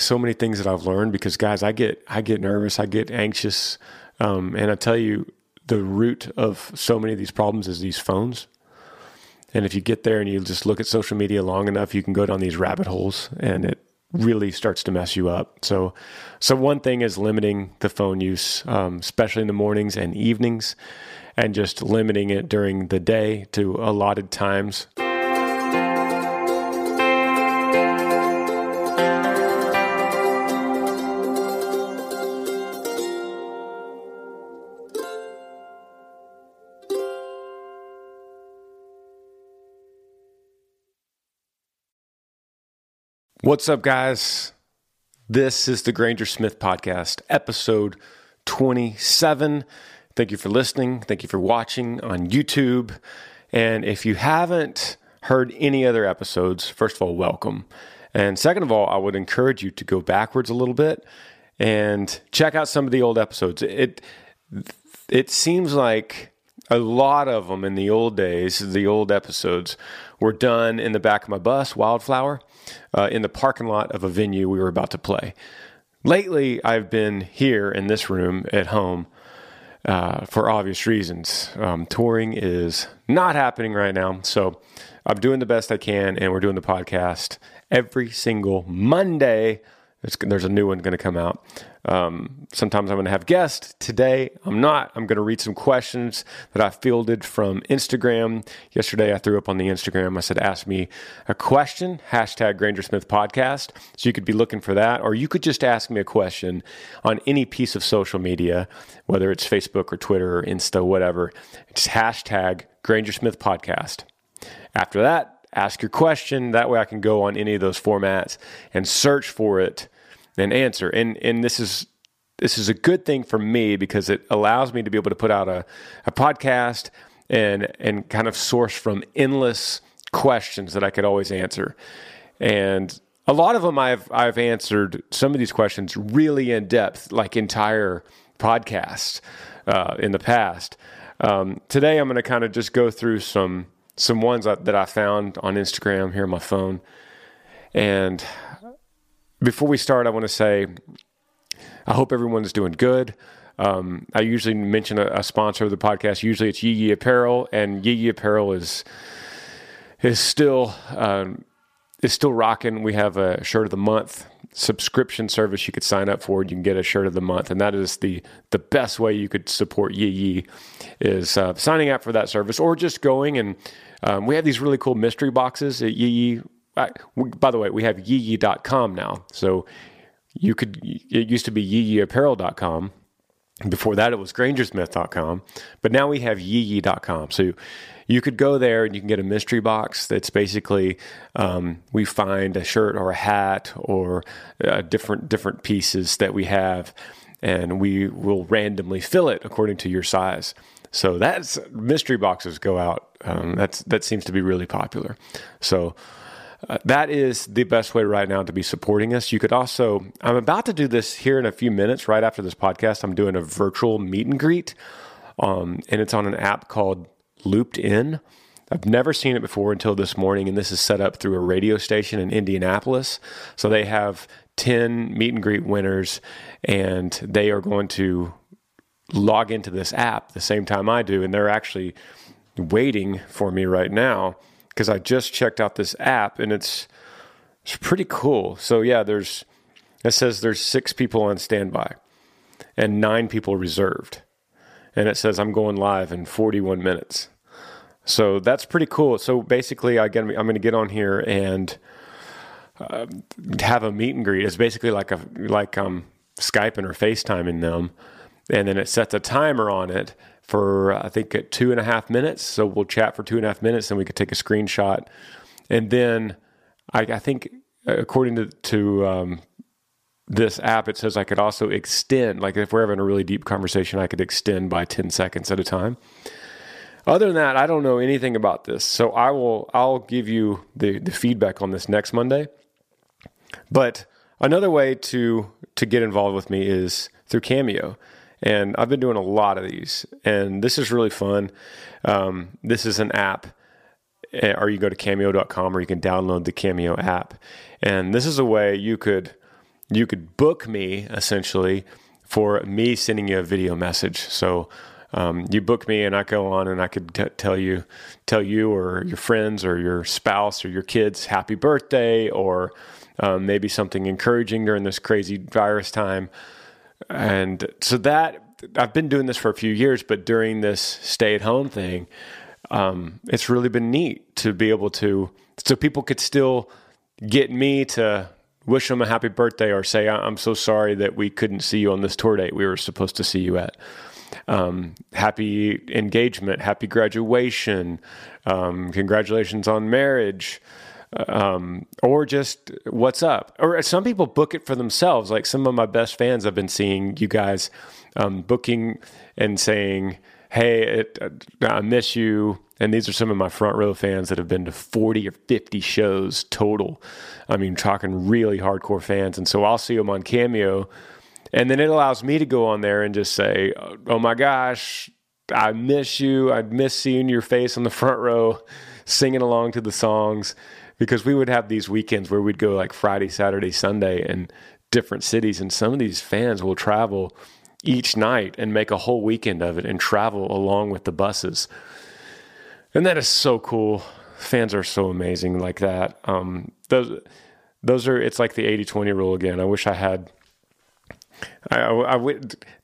so many things that I've learned because guys, I get I get nervous, I get anxious, um, and I tell you, the root of so many of these problems is these phones. And if you get there and you just look at social media long enough, you can go down these rabbit holes, and it really starts to mess you up. So, so one thing is limiting the phone use, um, especially in the mornings and evenings, and just limiting it during the day to allotted times. What's up, guys? This is the Granger Smith Podcast, episode 27. Thank you for listening. Thank you for watching on YouTube. And if you haven't heard any other episodes, first of all, welcome. And second of all, I would encourage you to go backwards a little bit and check out some of the old episodes. It it seems like a lot of them in the old days, the old episodes, were done in the back of my bus, Wildflower, uh, in the parking lot of a venue we were about to play. Lately, I've been here in this room at home uh, for obvious reasons. Um, touring is not happening right now, so I'm doing the best I can, and we're doing the podcast every single Monday it's, there's a new one going to come out. Um, sometimes I'm going to have guests. Today, I'm not. I'm going to read some questions that I fielded from Instagram. Yesterday, I threw up on the Instagram. I said, ask me a question, hashtag Granger Smith Podcast. So you could be looking for that, or you could just ask me a question on any piece of social media, whether it's Facebook or Twitter or Insta, whatever. It's hashtag Granger Smith Podcast. After that, ask your question. That way I can go on any of those formats and search for it and answer. And and this is this is a good thing for me because it allows me to be able to put out a, a podcast and and kind of source from endless questions that I could always answer. And a lot of them I've I've answered some of these questions really in depth, like entire podcasts uh, in the past. Um, today I'm going to kind of just go through some some ones that I found on Instagram here on my phone. And before we start, I want to say I hope everyone's doing good. Um, I usually mention a, a, sponsor of the podcast. Usually it's Yee Yee Apparel, and Yee Yee Apparel is is still um, is still rocking. We have a shirt of the month subscription service you could sign up for. You can get a shirt of the month, and that is the the best way you could support Yee Yee is uh, signing up for that service or just going and um, we have these really cool mystery boxes at Yee Yee. by the way, we have yeeyee.com now. So you could, it used to be yeeyeeapparel.com. Before that, it was grangersmith.com. But now we have yeeyee.com. So you could go there and you can get a mystery box that's basically um, we find a shirt or a hat or uh, different different pieces that we have and we will randomly fill it according to your size so that's mystery boxes go out. Um, that's that seems to be really popular. So uh, that is the best way right now to be supporting us. You could also. I'm about to do this here in a few minutes. Right after this podcast, I'm doing a virtual meet and greet, um, and it's on an app called Looped In. I've never seen it before until this morning, and this is set up through a radio station in Indianapolis. So they have 10 meet and greet winners, and they are going to log into this app the same time I do, and they're actually waiting for me right now because I just checked out this app and it's it's pretty cool. So yeah, there's it says there's six people on standby and nine people reserved, and it says I'm going live in 41 minutes. So that's pretty cool. So basically, I I'm going to get on here and uh, have a meet and greet. It's basically like a like um Skyping or FaceTiming them and then it sets a timer on it for I think at two and a half minutes. So we'll chat for two and a half minutes, and we could take a screenshot, and then I, I think according to, to um, this app, it says I could also extend. Like if we're having a really deep conversation, I could extend by ten seconds at a time. Other than that, I don't know anything about this, so I will I'll give you the the feedback on this next Monday. But another way to to get involved with me is through Cameo. And I've been doing a lot of these, and this is really fun. Um, this is an app, eh, or you go to cameo.com or you can download the Cameo app. And this is a way you could you could book me essentially for me sending you a video message. So um, you book me and I go on and I could t- tell you, tell you or your friends or your spouse or your kids happy birthday or um, maybe something encouraging during this crazy virus time. And so that I've been doing this for a few years, but during this stay at home thing, um, it's really been neat to be able to, so people could still get me to wish them a happy birthday or say, I'm so sorry that we couldn't see you on this tour date we were supposed to see you at. Um, happy engagement, happy graduation, um, congratulations on marriage, um, or just what's up. Or some people book it for themselves. Like some of my best fans, I've been seeing you guys um, booking and saying, Hey, it, I miss you. And these are some of my front row fans that have been to 40 or 50 shows total. I mean, talking really hardcore fans. And so I'll see them on Cameo. And then it allows me to go on there and just say, Oh my gosh, I miss you. I miss seeing your face on the front row, singing along to the songs. Because we would have these weekends where we'd go like Friday, Saturday, Sunday in different cities. And some of these fans will travel each night and make a whole weekend of it and travel along with the buses. And that is so cool. Fans are so amazing like that. Um, those, those are, it's like the 80 20 rule again. I wish I had, I, I,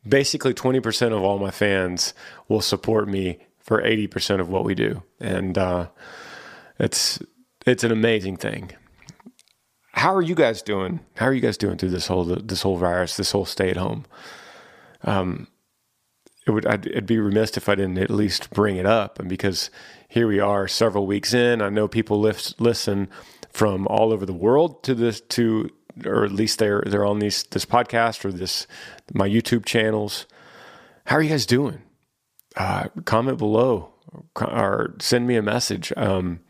basically 20% of all my fans will support me for 80% of what we do. And, uh, it's, it's an amazing thing. How are you guys doing? How are you guys doing through this whole, this whole virus, this whole stay at home? um, it would I'd, it'd be remiss if I didn't at least bring it up, and because here we are, several weeks in, I know people lift, listen from all over the world to this to, or at least they're they're on these this podcast or this my YouTube channels. How are you guys doing? Uh, comment below or send me a message. Um,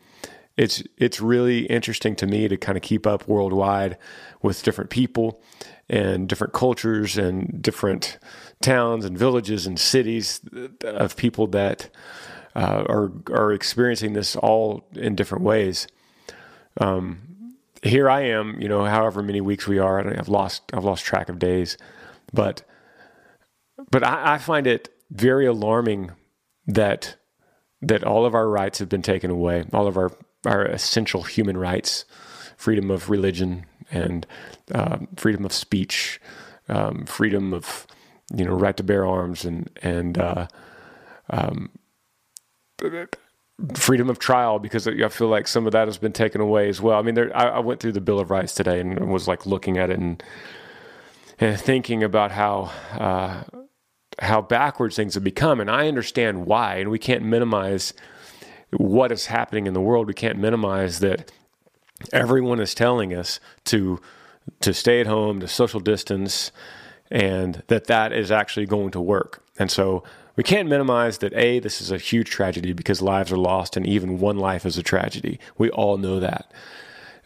it's it's really interesting to me to kind of keep up worldwide with different people and different cultures and different towns and villages and cities of people that uh, are are experiencing this all in different ways. Um, here I am, you know, however many weeks we are, I've lost I've lost track of days, but but I, I find it very alarming that that all of our rights have been taken away, all of our our essential human rights, freedom of religion and uh, freedom of speech, um, freedom of you know, right to bear arms and and uh, um, freedom of trial because I feel like some of that has been taken away as well. I mean, there, I, I, went through the Bill of Rights today and was like looking at it and and thinking about how uh, how backwards things have become, and I understand why. And we can't minimize what is happening in the world. We can't minimize that everyone is telling us to to stay at home, to social distance and that that is actually going to work. And so we can't minimize that A, this is a huge tragedy because lives are lost, and even one life is a tragedy. We all know that.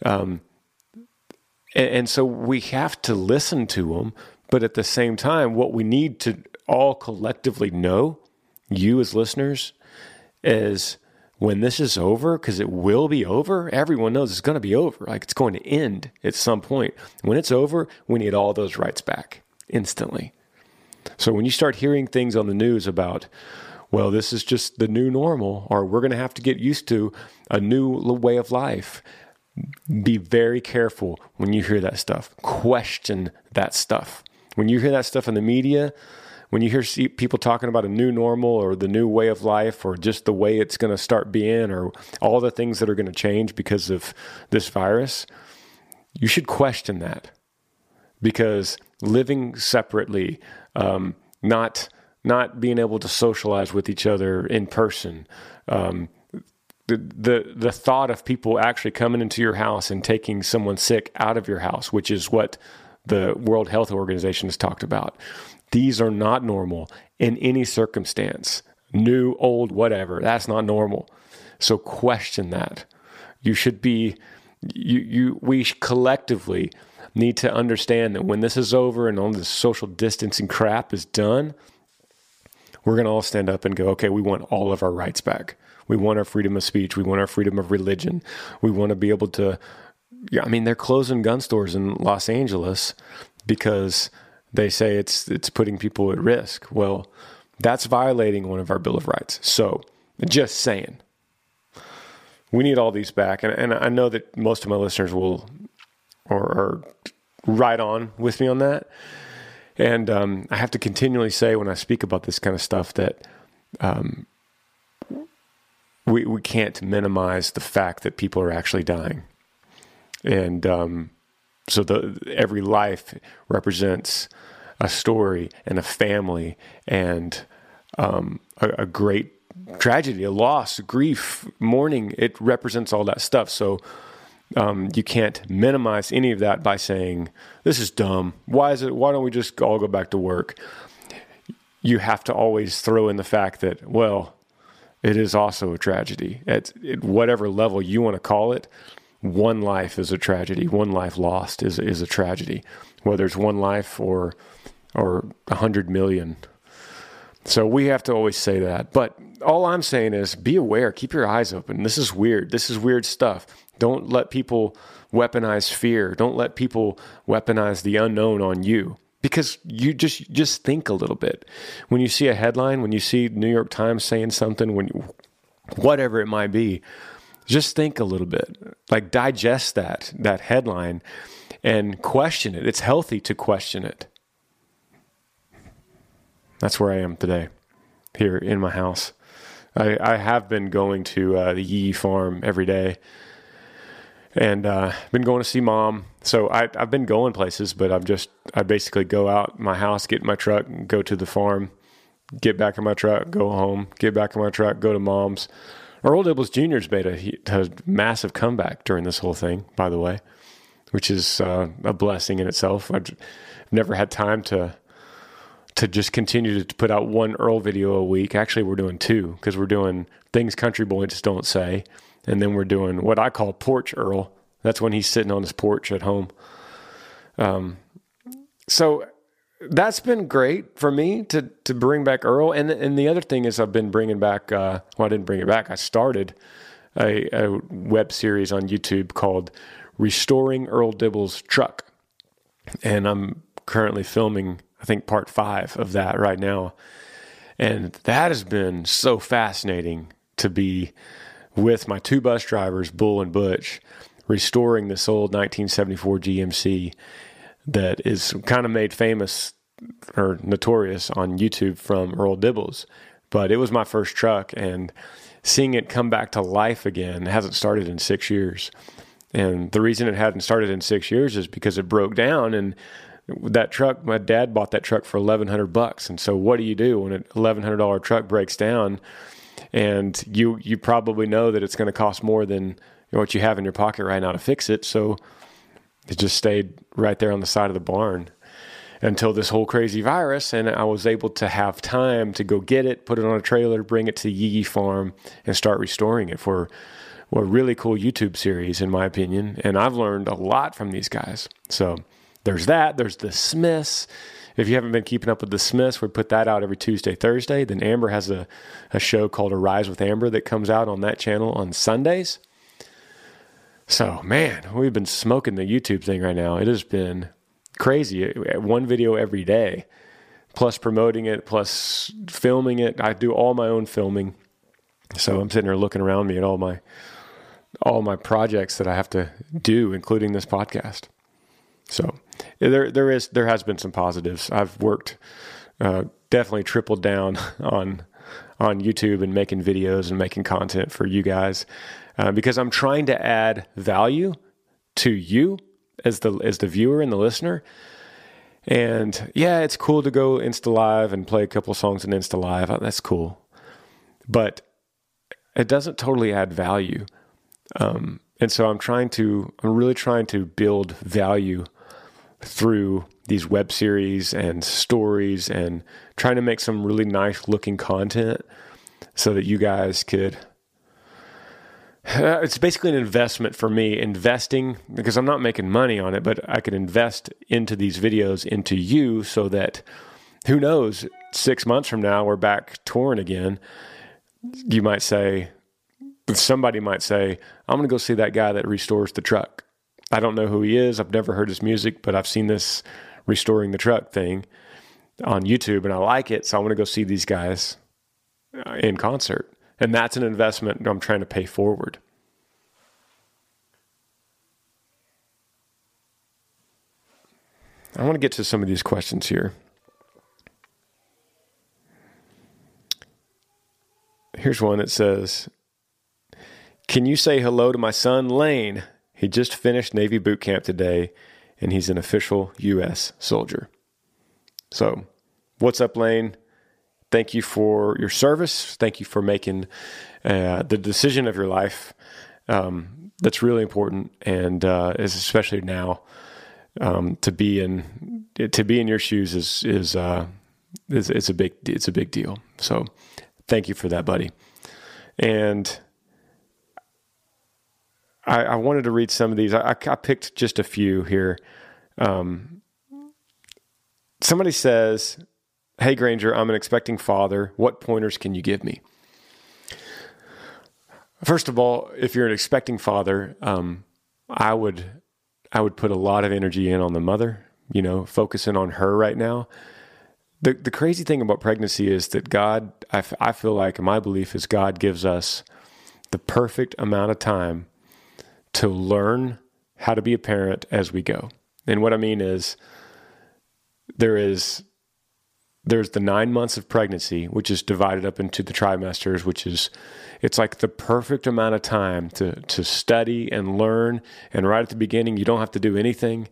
Um, and, and so we have to listen to them, but at the same time, what we need to all collectively know, you as listeners, is when this is over, because it will be over, everyone knows it's going to be over. Like it's going to end at some point. When it's over, we need all those rights back instantly. So when you start hearing things on the news about, well, this is just the new normal, or we're going to have to get used to a new way of life, be very careful when you hear that stuff. Question that stuff. When you hear that stuff in the media, when you hear people talking about a new normal or the new way of life or just the way it's going to start being or all the things that are going to change because of this virus, you should question that because living separately, um, not not being able to socialize with each other in person. Um, the, the the thought of people actually coming into your house and taking someone sick out of your house, which is what the World Health Organization has talked about. These are not normal in any circumstance, new, old, whatever. That's not normal. So question that. You should be you you we collectively need to understand that when this is over and all this social distancing crap is done, we're going to all stand up and go, okay, we want all of our rights back. We want our freedom of speech. We want our freedom of religion. We want to be able to yeah, I mean, they're closing gun stores in Los Angeles because they say it's it's putting people at risk. Well, that's violating one of our Bill of Rights. So, just saying, we need all these back. And, and I know that most of my listeners will or are right on with me on that. And um, I have to continually say when I speak about this kind of stuff that um, we we can't minimize the fact that people are actually dying, and um, so the every life represents a story and a family and um, a, a great tragedy, a loss, grief, mourning. It represents all that stuff. So um, you can't minimize any of that by saying this is dumb. Why is it? Why don't we just all go back to work? You have to always throw in the fact that well, it is also a tragedy at, at whatever level you want to call it. One life is a tragedy. One life lost is is a tragedy, whether it's one life or or a hundred million. So we have to always say that. But all I'm saying is be aware, keep your eyes open. This is weird. This is weird stuff. Don't let people weaponize fear. Don't let people weaponize the unknown on you because you just just think a little bit. When you see a headline, when you see New York Times saying something, when you, whatever it might be, just think a little bit. Like digest that that headline and question it. It's healthy to question it. That's where I am today, here in my house. I, I have been going to uh, the Yee farm every day and uh, been going to see mom. So I, have been going places, but I'm just I basically go out my house, get in my truck, go to the farm, get back in my truck, go home, get back in my truck, go to mom's. Earl Dibbles Jr.'s made a, a, massive comeback during this whole thing, by the way, which is uh, a blessing in itself. I've never had time to to just continue to put out one Earl video a week. Actually, we're doing two because we're doing things country boys just don't say and then we're doing what I call porch Earl. That's when he's sitting on his porch at home. Um, so that's been great for me to to bring back Earl. And and the other thing is I've been bringing back. Uh, well, I didn't bring it back. I started a, a web series on YouTube called "Restoring Earl Dibble's Truck," and I'm currently filming. I think part five of that right now, and that has been so fascinating to be with my two bus drivers, Bull and Butch, restoring this old 1974 GMC that is kind of made famous or notorious on YouTube from Earl Dibbles. But it was my first truck, and seeing it come back to life again hasn't started in six years. And the reason it hadn't started in six years is because it broke down and that truck my dad bought that truck for 1100 bucks and so what do you do when an $1100 truck breaks down and you you probably know that it's going to cost more than what you have in your pocket right now to fix it. So it just stayed right there on the side of the barn until this whole crazy virus, and I was able to have time to go get it, put it on a trailer, bring it to the Yee farm, and start restoring it for a really cool YouTube series, in my opinion. And I've learned a lot from these guys. So there's that. There's the Smiths. If you haven't been keeping up with the Smiths, we put that out every Tuesday, Thursday. Then Amber has a, a show called Arise with Amber that comes out on that channel on Sundays. So, man, we've been smoking the YouTube thing right now. It has been crazy. One video every day, plus promoting it, plus filming it. I do all my own filming. So I'm sitting here looking around me at all my all my projects that I have to do, including this podcast. So there there is there has been some positives. I've worked uh, definitely tripled down on on YouTube and making videos and making content for you guys uh, because I'm trying to add value to you as the as the viewer and the listener. And yeah, it's cool to go Insta Live and play a couple songs in Insta Live. That's cool, but it doesn't totally add value. Um, and so I'm trying to, I'm really trying to build value through these web series and stories and trying to make some really nice looking content so that you guys could uh, it's basically an investment for me investing because I'm not making money on it but I could invest into these videos into you so that who knows 6 months from now we're back touring again. You might say somebody might say I'm going to go see that guy that restores the truck I don't know who he is. I've never heard his music, but I've seen this restoring the truck thing on YouTube and I like it. So I want to go see these guys uh, in concert. And that's an investment I'm trying to pay forward. I want to get to some of these questions here. Here's one that says, Can you say hello to my son, Lane? He just finished Navy boot camp today and he's an official U.S. soldier. So, what's up, Lane? Thank you for your service. Thank you for making uh, the decision of your life. Um, that's really important, and uh, especially now um, to be in to be in your shoes is is uh, is it's a big it's a big deal. So, thank you for that, buddy. And I, I wanted to read some of these. I, I picked just a few here. Um, somebody says, Hey, Granger, I'm an expecting father. What pointers can you give me? First of all, if you're an expecting father, um, I would I would put a lot of energy in on the mother, you know, focusing on her right now. The the crazy thing about pregnancy is that God, I, f- I feel like my belief is God gives us the perfect amount of time to learn how to be a parent as we go. And what I mean is there is there's the nine months of pregnancy, which is divided up into the trimesters, which is it's like the perfect amount of time to to study and learn. And right at the beginning, you don't have to do anything,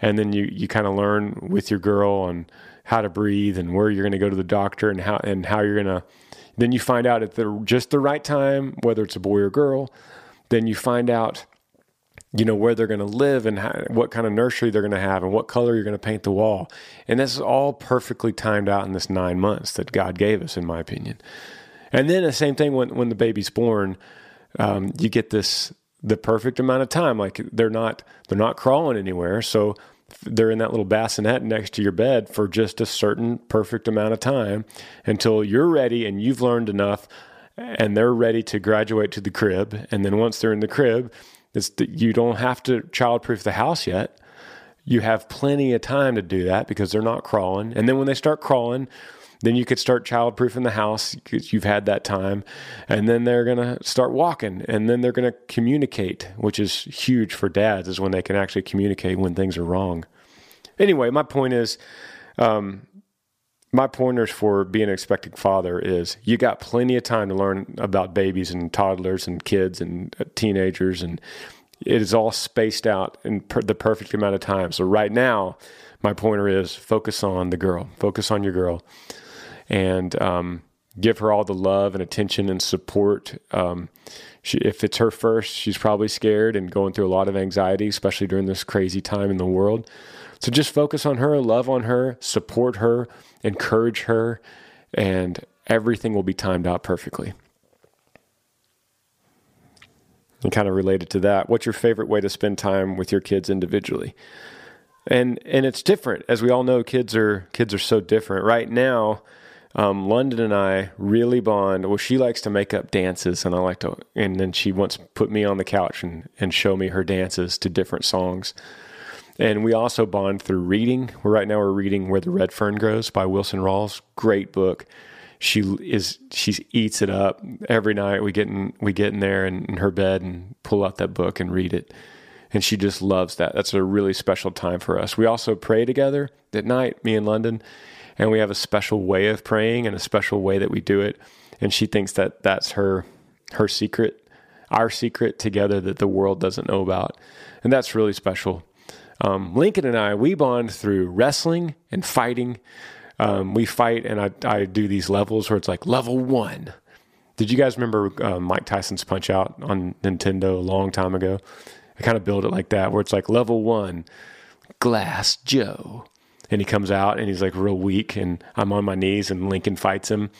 and then you you kind of learn with your girl on how to breathe and where you're going to go to the doctor and how and how you're going to. Then you find out at the just the right time whether it's a boy or girl. Then you find out you know where they're going to live and how, what kind of nursery they're going to have and what color you're going to paint the wall. And this is all perfectly timed out in this nine months that god gave us in my opinion. And then the same thing when, when the baby's born um, you get this the perfect amount of time. Like they're not they're not crawling anywhere. So they're in that little bassinet next to your bed for just a certain perfect amount of time until you're ready and you've learned enough and they're ready to graduate to the crib. And then once they're in the crib it's that you don't have to childproof the house yet. You have plenty of time to do that because they're not crawling. And then when they start crawling, then you could start childproofing the house because you've had that time. And then they're going to start walking and then they're going to communicate, which is huge for dads, is when they can actually communicate when things are wrong. Anyway, my point is um, my pointers for being an expecting father is you got plenty of time to learn about babies and toddlers and kids and uh, teenagers and it is all spaced out in per- the perfect amount of time. So right now my pointer is focus on the girl focus on your girl and um, give her all the love and attention and support. Um, she, if it's her first she's probably scared and going through a lot of anxiety especially during this crazy time in the world so just focus on her love on her support her encourage her, and everything will be timed out perfectly. And kind of related to that, what's your favorite way to spend time with your kids individually? And and it's different, as we all know. Kids are kids are so different. Right now, um, London and I really bond. Well, she likes to make up dances, and I like to. And then she wants to put me on the couch and and show me her dances to different songs. And we also bond through reading. We're right now we're reading Where the Red Fern Grows by Wilson Rawls. Great book. She is she eats it up every night. We get in we get in there in, in her bed and pull out that book and read it. And she just loves that. That's a really special time for us. We also pray together at night, me and London, and we have a special way of praying and a special way that we do it. And she thinks that that's her her secret, our secret together that the world doesn't know about. And that's really special. Um, Lincoln and I, we bond through wrestling and fighting. Um, we fight, and I, I do these levels where it's like level one. Did you guys remember uh, Mike Tyson's Punch Out on Nintendo a long time ago? I kind of build it like that, where it's like level one, Glass Joe. And he comes out and he's like real weak, and I'm on my knees, and Lincoln fights him.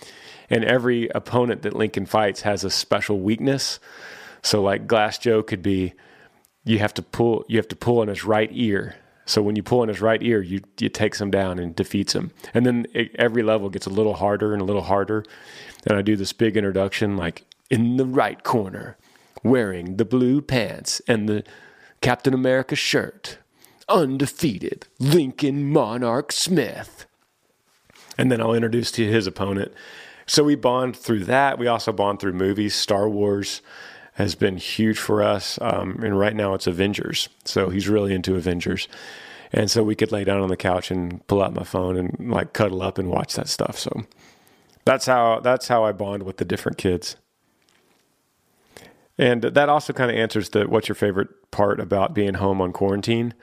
And every opponent that Lincoln fights has a special weakness. So, like Glass Joe could be you have to pull you have to pull on his right ear. So when you pull on his right ear, you you takes him down and defeats him. And then it, every level gets a little harder and a little harder. And I do this big introduction like in the right corner, wearing the blue pants and the Captain America shirt. Undefeated Lincoln Monarch Smith. And then I'll introduce to his opponent. So we bond through that. We also bond through movies. Star Wars has been huge for us. Um, and right now it's Avengers. So he's really into Avengers. And so we could lay down on the couch and pull out my phone and like cuddle up and watch that stuff. So that's how that's how I bond with the different kids. And that also kind of answers the what's your favorite part about being home on quarantine?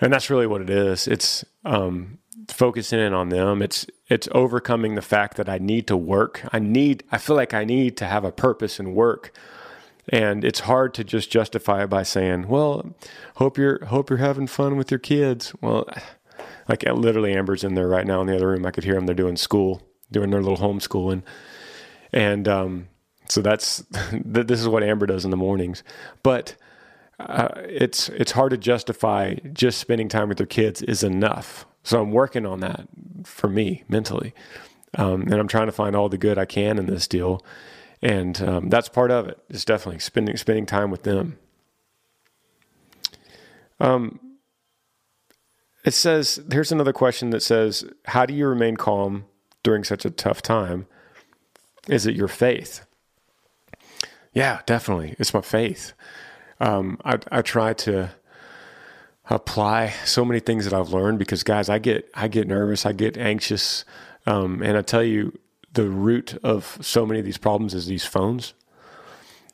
And that's really what it is. It's um, focusing in on them. It's it's overcoming the fact that I need to work. I need I feel like I need to have a purpose and work. And it's hard to just justify it by saying, "Well, hope you're hope you're having fun with your kids." Well, like literally Amber's in there right now in the other room. I could hear them. They're doing school, doing their little homeschooling. And um, so that's this is what Amber does in the mornings. But uh, it's it's hard to justify just spending time with their kids is enough. So I'm working on that for me mentally, um, and I'm trying to find all the good I can in this deal, and um, that's part of it. It's definitely spending spending time with them. Um, it says here's another question that says, "How do you remain calm during such a tough time?" Is it your faith? Yeah, definitely. It's my faith. Um, I, I try to apply so many things that I've learned because, guys, I get I get nervous, I get anxious, um, and I tell you, the root of so many of these problems is these phones.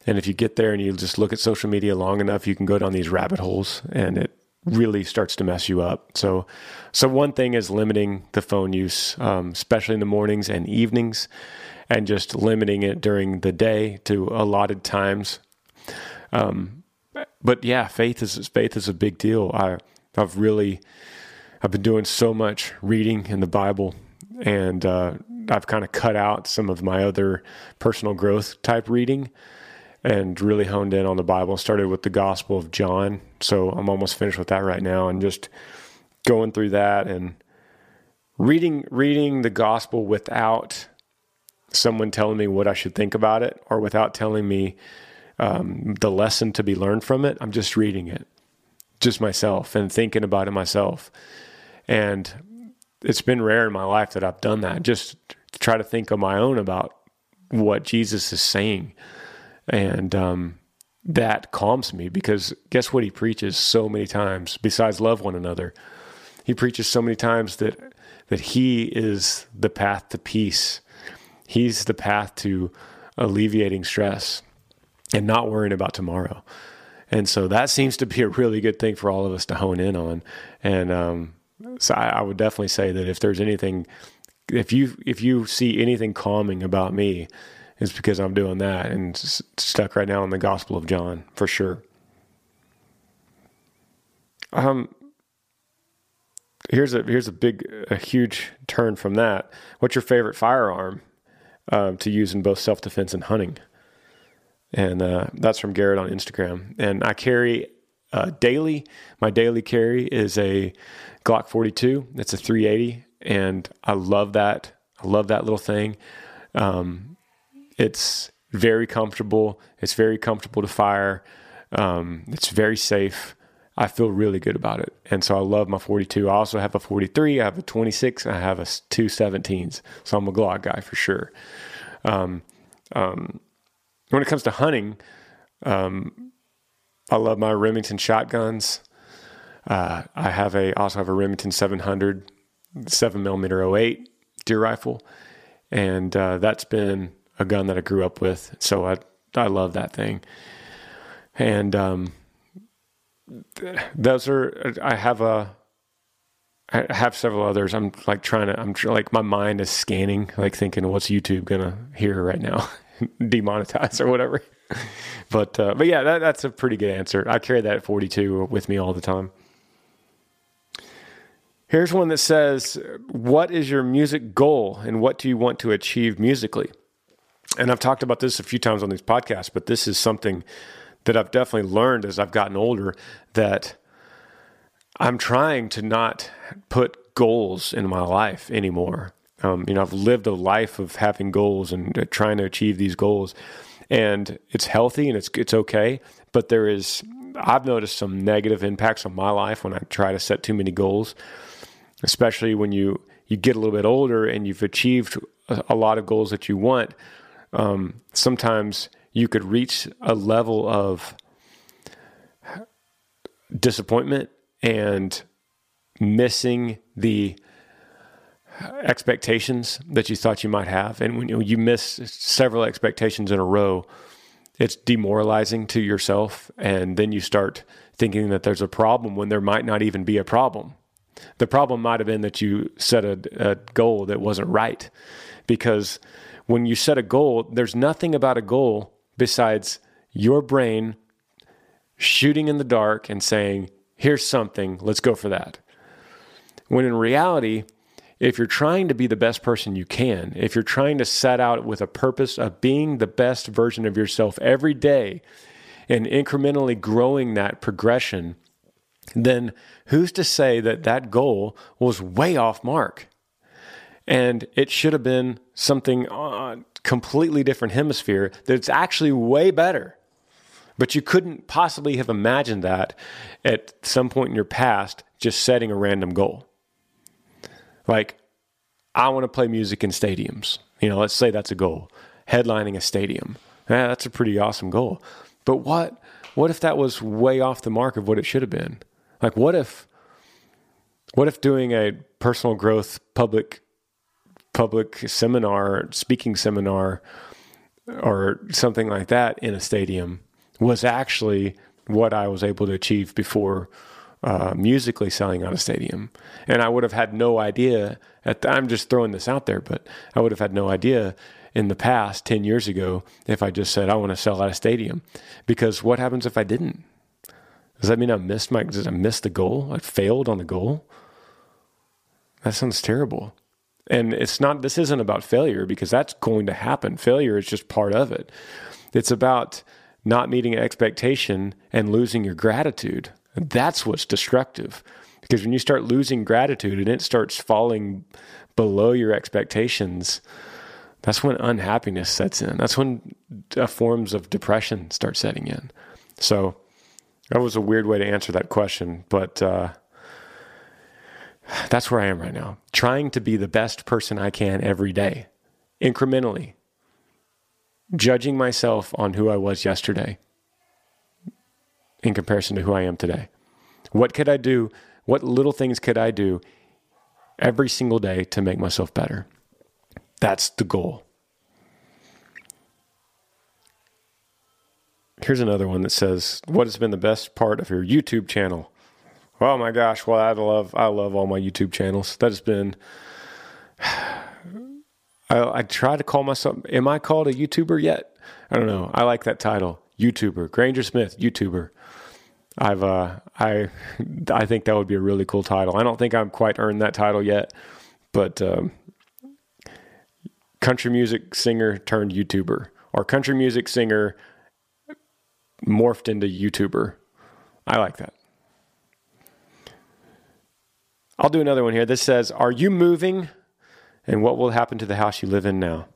And if you get there and you just look at social media long enough, you can go down these rabbit holes, and it really starts to mess you up. So, so one thing is limiting the phone use, um, especially in the mornings and evenings and just limiting it during the day to allotted times. Um, but yeah, faith is faith is a big deal. I I've really I've been doing so much reading in the Bible, and uh, I've kind of cut out some of my other personal growth type reading, and really honed in on the Bible. Started with the Gospel of John, so I'm almost finished with that right now, and just going through that and reading reading the Gospel without someone telling me what I should think about it or without telling me um, the lesson to be learned from it. I'm just reading it, just myself and thinking about it myself. And it's been rare in my life that I've done that, just to try to think on my own about what Jesus is saying. And um, that calms me because guess what he preaches so many times besides love one another? He preaches so many times that that he is the path to peace He's the path to alleviating stress and not worrying about tomorrow. And so that seems to be a really good thing for all of us to hone in on. And um, so I, I, would definitely say that if there's anything, if you if you see anything calming about me, it's because I'm doing that and stuck right now in the Gospel of John for sure. Um, here's a here's a big a huge turn from that. What's your favorite firearm? um, to use in both self defense and hunting. And uh, that's from Garrett on Instagram. And I carry uh, daily. My daily carry is a Glock 42. It's a 380, and I love that. I love that little thing. Um, it's very comfortable. It's very comfortable to fire. Um, it's very safe. I feel really good about it. And so I love my 42. I also have a 43, I have a 26, I have a two 17s. So I'm a Glock guy for sure. Um, um, when it comes to hunting, um, I love my Remington shotguns. Uh, I have a also have a Remington 700 seven millimeter 08 deer rifle, and uh, that's been a gun that I grew up with. So I I love that thing, and um, those are I have a I have several others. I'm like trying to I'm like my mind is scanning like thinking what's YouTube gonna hear right now demonetize or whatever. but uh, but yeah, that, that's a pretty good answer. I carry that at 42 with me all the time. Here's one that says, "What is your music goal and what do you want to achieve musically?" And I've talked about this a few times on these podcasts, but this is something that I've definitely learned as I've gotten older that I'm trying to not put goals in my life anymore. Um, you know, I've lived a life of having goals and uh, trying to achieve these goals, and it's healthy and it's it's okay. But there is I've noticed some negative impacts on my life when I try to set too many goals, especially when you you get a little bit older and you've achieved a, lot of goals that you want. Um, sometimes you could reach a level of disappointment and missing the expectations that you thought you might have. And when you miss several expectations in a row, it's demoralizing to yourself. And then you start thinking that there's a problem when there might not even be a problem. The problem might have been that you set a, a goal that wasn't right. Because when you set a goal, there's nothing about a goal besides your brain shooting in the dark and saying, here's something, let's go for that. When in reality, if you're trying to be the best person you can, if you're trying to set out with a purpose of being the best version of yourself every day and incrementally growing that progression, then who's to say that that goal was way off mark? And it should have been something uh, completely different hemisphere that's actually way better. But you couldn't possibly have imagined that at some point in your past, just setting a random goal. Like, I want to play music in stadiums. You know, let's say that's a goal. Headlining a stadium. Yeah, that's a pretty awesome goal. But what what if that was way off the mark of what it should have been? Like what if what if doing a personal growth public public seminar, speaking seminar or something like that in a stadium was actually what I was able to achieve before uh, musically selling out a stadium. And I would have had no idea. At the, I'm just throwing this out there, but I would have had no idea in the past, 10 years ago, if I just said, I want to sell out a stadium. Because what happens if I didn't? Does that mean I missed my, did I miss the goal? I failed on the goal? That sounds terrible. And it's not, this isn't about failure because that's going to happen. Failure is just part of it. It's about not meeting expectation and losing your gratitude. That's what's destructive. Because when you start losing gratitude and it starts falling below your expectations, that's when unhappiness sets in. That's when uh, forms of depression start setting in. So that was a weird way to answer that question, but uh, that's where I am right now. Trying to be the best person I can every day, incrementally, judging myself on who I was yesterday in comparison to who I am today. What could I do? What little things could I do every single day to make myself better? That's the goal. Here's another one that says, "What has been the best part of your YouTube channel?" Oh my gosh! Well, I love I love all my YouTube channels. That has been. I, I try to call myself. Am I called a YouTuber yet? I don't know. I like that title, YouTuber. Granger Smith, YouTuber. I've uh, I I think that would be a really cool title. I don't think I've quite earned that title yet, but um, country music singer turned YouTuber or country music singer morphed into YouTuber. I like that. I'll do another one here. This says, "Are you moving? And what will happen to the house you live in now?"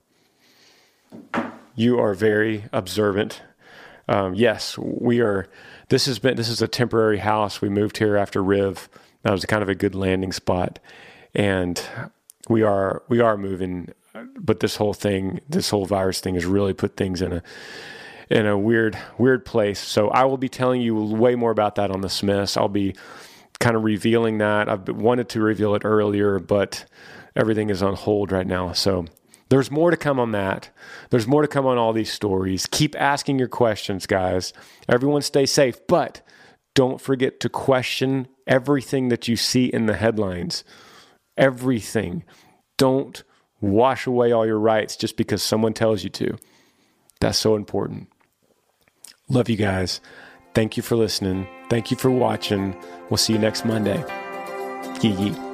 You are very observant. Um, yes, we are this has been this is a temporary house. We moved here after Riv. That was kind of a good landing spot, and we are we are moving. But this whole thing, this whole virus thing, has really put things in a in a weird weird place. So I will be telling you way more about that on the Smiths. I'll be kind of revealing that. I've wanted to reveal it earlier, but everything is on hold right now. So there's more to come on that. There's more to come on all these stories. Keep asking your questions, guys. Everyone stay safe, but don't forget to question everything that you see in the headlines. Everything. Don't wash away all your rights just because someone tells you to. That's so important. Love you guys. Thank you for listening. Thank you for watching. We'll see you next Monday. Yee yee.